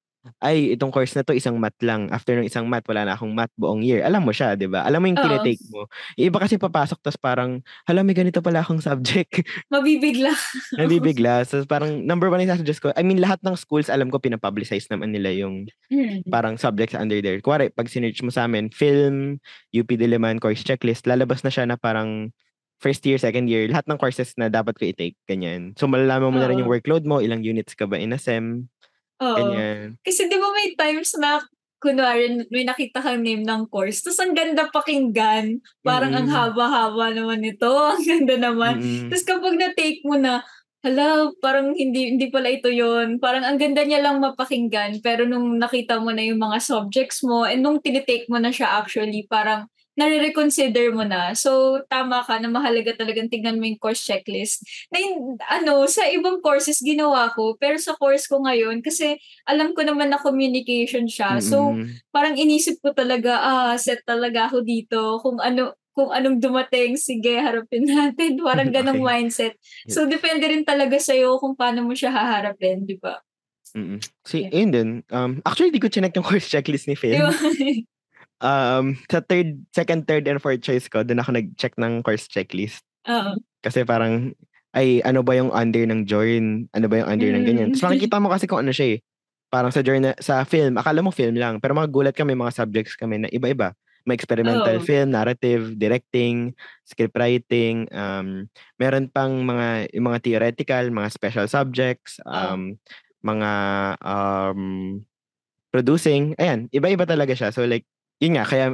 Ay, itong course na to, isang math lang. After ng isang math, wala na akong math buong year. Alam mo siya, di ba? Alam mo yung Oo. tinitake mo. Iba kasi papasok, tapos parang, hala, may ganito pala akong subject. *laughs* Mabibigla. Nabibigla. So parang number one yung suggest ko. I mean, lahat ng schools, alam ko, pinapublicize naman nila yung Mm. parang subjects under there. Kuwari, pag sinearch mo sa amin, film, UP Diliman, course checklist, lalabas na siya na parang first year, second year, lahat ng courses na dapat ko i-take, ganyan. So, malalaman mo na rin yung workload mo, ilang units ka ba in a SEM, Oo. ganyan. Kasi di ba may times na kunwari may nakita kang name ng course, tapos ang ganda pakinggan. Parang ang Mm-mm. haba-haba naman nito. *laughs* Ang ganda naman. Mm-mm. Tapos kapag na-take mo na, hala, parang hindi hindi pala ito yon Parang ang ganda niya lang mapakinggan. Pero nung nakita mo na yung mga subjects mo, and nung tinitake mo na siya actually, parang nare-reconsider mo na. So, tama ka na mahalaga talagang tignan mo yung course checklist. Na yung, ano, sa ibang courses ginawa ko, pero sa course ko ngayon, kasi alam ko naman na communication siya. So, Mm-mm. parang inisip ko talaga, ah, set talaga ako dito. Kung ano, kung anong dumating, sige, harapin natin. *laughs* Parang ganong Okay. mindset. So, depende rin talaga sa'yo kung paano mo siya haharapin, di ba? Mm-mm. Si, Yeah. ayun din. Um, actually, di ko chinek yung course checklist ni Phil. *laughs* Um, sa third, second, third, and fourth choice ko, doon ako nag-check ng course checklist. Oo. Kasi parang, ay, ano ba yung under ng join? Ano ba yung under ng ganyan? Mm. Tapos makikita mo kasi kung ano siya eh. Parang sa join, na- sa film, akala mo film lang. Pero mga gulat kami, mga subjects kami na iba-iba. May experimental Oo. film, narrative, directing, script writing, um, meron pang mga, yung mga theoretical, mga special subjects, um, mga um, producing. Ayan, iba-iba talaga siya. So like, yun nga, kaya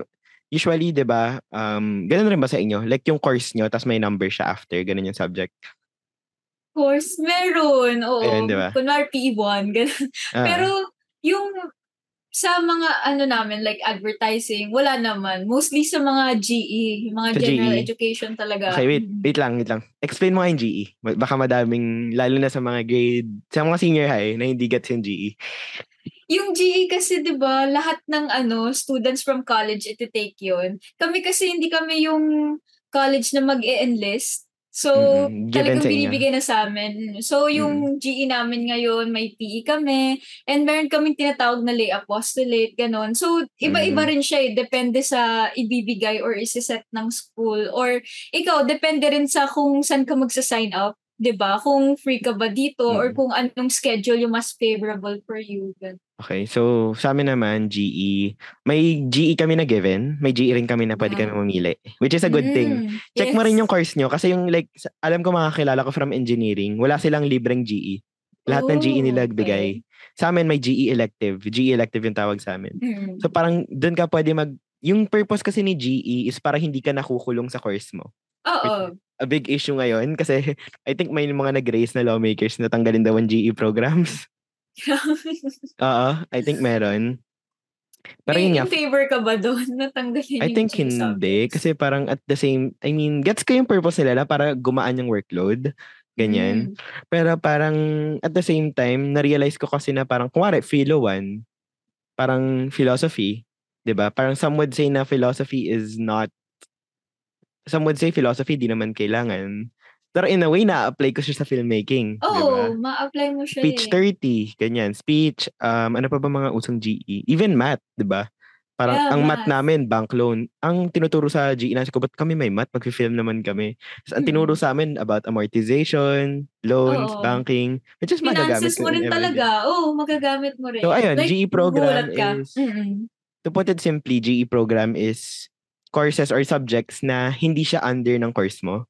usually, di ba, um, ganun rin ba sa inyo? Like yung course nyo, tas may number siya after, ganun yung subject. course, meron. Oo. Ayun, di ba? Kunwari P1, ganun. Ah, Pero, yung sa mga ano namin, like advertising, wala naman. Mostly sa mga GE, mga Sa general GE. education talaga. okay, wait, Mm. wait lang, wait lang. Explain mo nga yung GE. Baka madaming, lalo na sa mga grade, sa mga senior high na hindi gets yung E. GE. Yung GE kasi 'di ba, lahat ng ano, students from college iti take 'yon. Kami kasi hindi kami yung college na mag-e-enlist. So, given talagang binibigay na sa amin. So, yung GE namin ngayon, may PE kami. And meron kaming tinatawag na lay apostolate, ganon. So, iba-iba Mm. rin siya eh. Depende sa ibibigay or isiset ng school. Or ikaw, depende rin sa kung saan ka magsa-sign up. 'Di ba Kung free ka ba dito or Mm. kung anong schedule yung mas favorable for you. Okay, so sa amin naman, GE, may GE kami na given, may GE rin kami na pwede Yeah. kami mamili. Which is a good thing. Mm, Check mo yes. rin yung course nyo kasi yung like, alam ko mga kilala ko from engineering, wala silang libreng GE. Lahat ng GE Oh, nila okay. bigay. Sa amin may GE elective. GE elective yung tawag sa amin. Mm. So parang doon ka pwede mag yung purpose kasi ni GE is para hindi ka nakukulong sa course mo. Oo. A big issue ngayon kasi *laughs* I think may mga nag-raise na lawmakers na tanggalin daw ang GE programs. *laughs* Oo, I think meron. Pero May yun nga, in favor ka ba doon? Natanggalin I yung think G hindi. subjects? Kasi parang at the same, I mean, gets ko yung purpose nila na para gumaan yung workload. ganyan. Mm. Pero parang at the same time, na-realize ko kasi na parang, kumari, Philo 1, parang philosophy, 'di ba? Parang some would say na philosophy is not some would say philosophy di naman kailangan. Pero in a way, na-apply ko siya sa filmmaking. Oo, oh, ma-apply mo siya Speech eh. 30, ganyan. Speech, um, ano pa ba mga usong GE? Even math, di ba? Parang Yeah, ang math math. namin, bank loan. Ang tinuturo sa GE, nasa ko, ba't kami may math? Mag-film naman kami. So, ang tinuro Mm. sa amin about amortization, loans, Oo. banking, which is magagamit Finances mo in rin talaga. Oo, magagamit mo rin. So, ayun, GE program magugulat ka. is- Mm-mm. To put it simply, GE program is courses or subjects na hindi siya under ng course mo.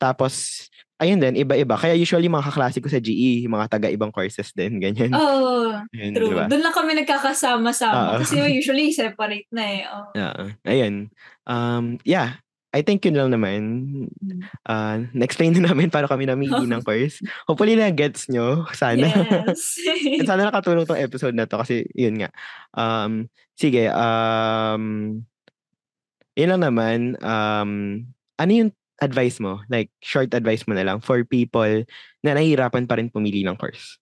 Tapos, ayun din, iba-iba. Kaya usually mga kaklase ko sa GE, mga taga-ibang courses din, ganyan. Oo, Yun, true. diba? Doon lang kami nagkakasama-sama. Oo. Kasi usually separate na eh. Oo. *laughs* Oo. ayun. Um, yeah, I think yun lang naman. Uh, na-explain na namin para kami namili ng course. Hopefully na gets nyo. Sana. Yes. *laughs* Sana nakatulong tong episode na to kasi yun nga. Um, sige, um, yun lang naman. Um, ano yung advice mo? Like, short advice mo na lang for people na nahihirapan pa rin pumili ng course.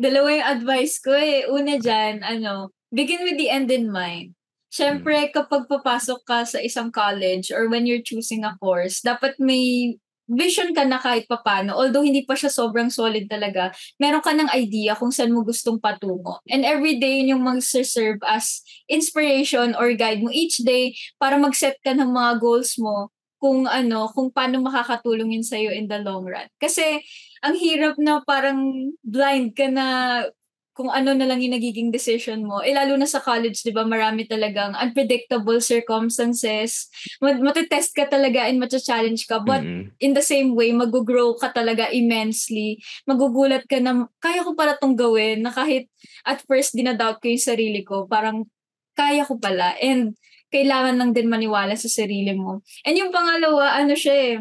Dalawa yung advice ko eh. Una dyan, ano, begin with the end in mind. Siyempre, kapag papasok ka sa isang college or when you're choosing a course, dapat may vision ka na kahit papano. Although hindi pa siya sobrang solid talaga, meron ka ng idea kung saan mo gustong patungo. And every day, yun yung mag-serve as inspiration or guide mo each day para mag-set ka ng mga goals mo kung ano, kung paano makakatulong yun sa'yo in the long run. Kasi, ang hirap na parang blind ka na kung ano na lang yung nagiging decision mo. Eh, lalo na sa college, di ba, marami talagang unpredictable circumstances. Mat- Matitest ka talaga and matcha-challenge ka. But Mm-mm. in the same way, mag-grow ka talaga immensely. Magugulat ka na, kaya ko pala tong gawin, na kahit at first dinadoubt ko yung sarili ko, parang kaya ko pala. And kailangan lang din maniwala sa sarili mo. And yung pangalawa, ano siya eh,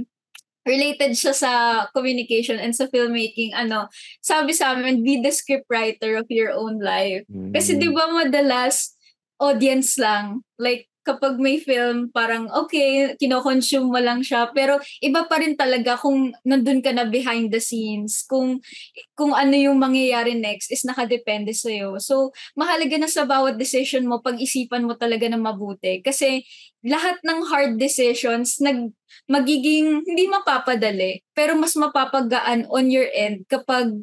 related siya sa communication and sa filmmaking. Ano, sabi sa amin, be the scriptwriter of your own life. Kasi Mm. di ba madalas, audience lang. Like, kapag may film, parang okay, kinoconsume mo lang siya. Pero iba pa rin talaga kung nandun ka na behind the scenes. Kung, kung ano yung mangyayari next is nakadepende sa'yo. So, mahalaga na sa bawat decision mo, pag-isipan mo talaga na mabuti. Kasi lahat ng hard decisions, nag, magiging hindi mapapadali, pero mas mapapagaan on your end kapag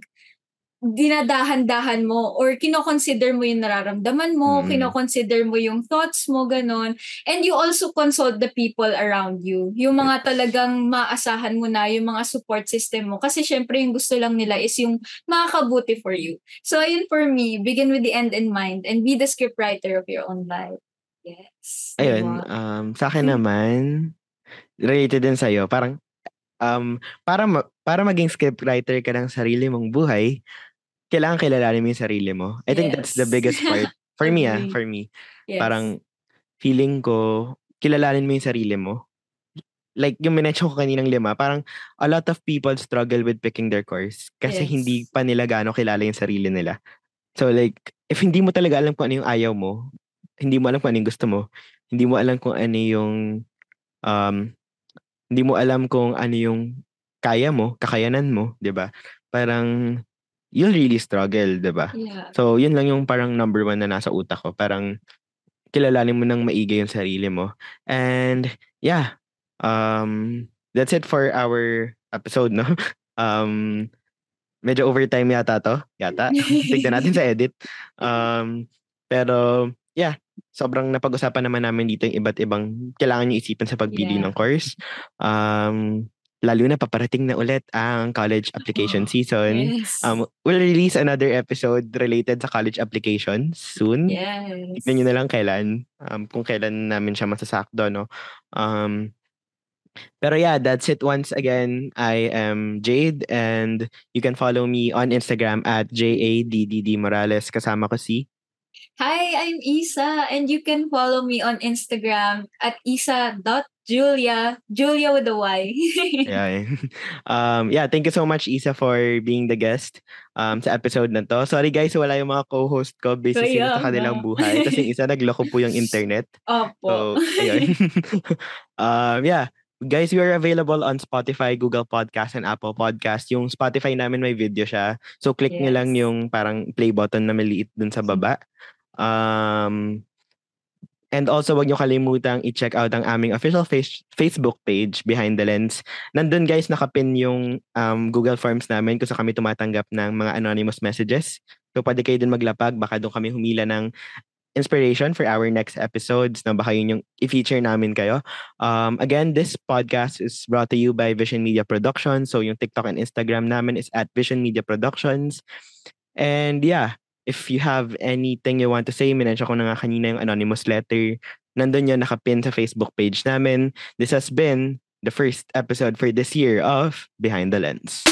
dinadahan-dahan mo or kino-consider mo yung nararamdaman mo, Mm. kino-consider mo yung thoughts mo, ganon. And you also consult the people around you. Yung mga talagang maasahan mo na, yung mga support system mo. Kasi syempre yung gusto lang nila is yung makakabuti for you. So ayun for me, begin with the end in mind and be the scriptwriter of your own life. Yes. Ayun, diba? um, sa akin Hmm. naman, related din sa'yo, parang, um, para, ma- para maging scriptwriter ka ng sarili mong buhay, kailangan kilalanin mo yung sarili mo. I think that's the Yes. biggest part. *laughs* For me ah, for me. Yes. Parang, feeling ko, kilalanin mo yung sarili mo. Like, yung minention ko kaninang lima, parang a lot of people struggle with picking their course kasi Yes. hindi pa nila gaano kilala yung sarili nila. So like, if hindi mo talaga alam kung ano yung ayaw mo, hindi mo alam kung ano yung gusto mo, hindi mo alam kung ano yung, um, hindi mo alam kung ano yung kaya mo, kakayanan mo, di ba? Parang, you'll really struggle, di ba? Yeah. So, yun lang yung parang number one na nasa utak ko. Parang, kilalanin mo ng maigi yung sarili mo. And, yeah. Um, that's it for our episode, no? *laughs* Um, medyo overtime yata to. Yata. *laughs* Tignan natin sa edit. Um, pero, yeah. Sobrang napag-usapan naman namin dito yung iba't ibang kailangan nyo isipin sa pagpili Yeah. ng course. Um, lalo na paparating na ulit ang college application Oh, season. Yes. Um, we'll release another episode related sa college applications soon. yes. Tignan nyo na lang kailan. Um, kung kailan namin siya masasakdo, no? Um, pero yeah, that's it once again. I am Jade and you can follow me on Instagram at J-A-D-D-D Morales. Kasama ko si Hi, I'm Isa, and you can follow me on Instagram at isa.julia, Julia with a Y. *laughs* yeah. *laughs* um, yeah, thank you so much, Isa, for being the guest um, sa episode na to. Sorry guys, wala yung mga co-host ko busy sila Kaya sa kanilang buhay. Kasi isa nagloko po yung internet. Opo. So, ayun. *laughs* um, yeah. Guys, we are available on Spotify, Google Podcast, and Apple Podcast. Yung Spotify namin may video siya. So, click nyo Yes. lang yung parang play button na maliit dun sa baba. Um, and also, wag nyo kalimutang i-check out ang aming official face- Facebook page, Behind the Lens. Nandun, guys, nakapin yung um, Google Forms namin kung saan kami tumatanggap ng mga anonymous messages. So, pwede kayo din maglapag. Baka doon kami humila ng inspiration for our next episodes na baka yun yung i-feature namin kayo. Um, again, this podcast is brought to you by Vision Media Productions. So yung TikTok and Instagram namin is at Vision Media Productions. And yeah, if you have anything you want to say, minensya ko na nga kanina yung anonymous letter. Nandun yun, nakapin sa Facebook page namin. This has been the first episode for this year of Behind the Lens.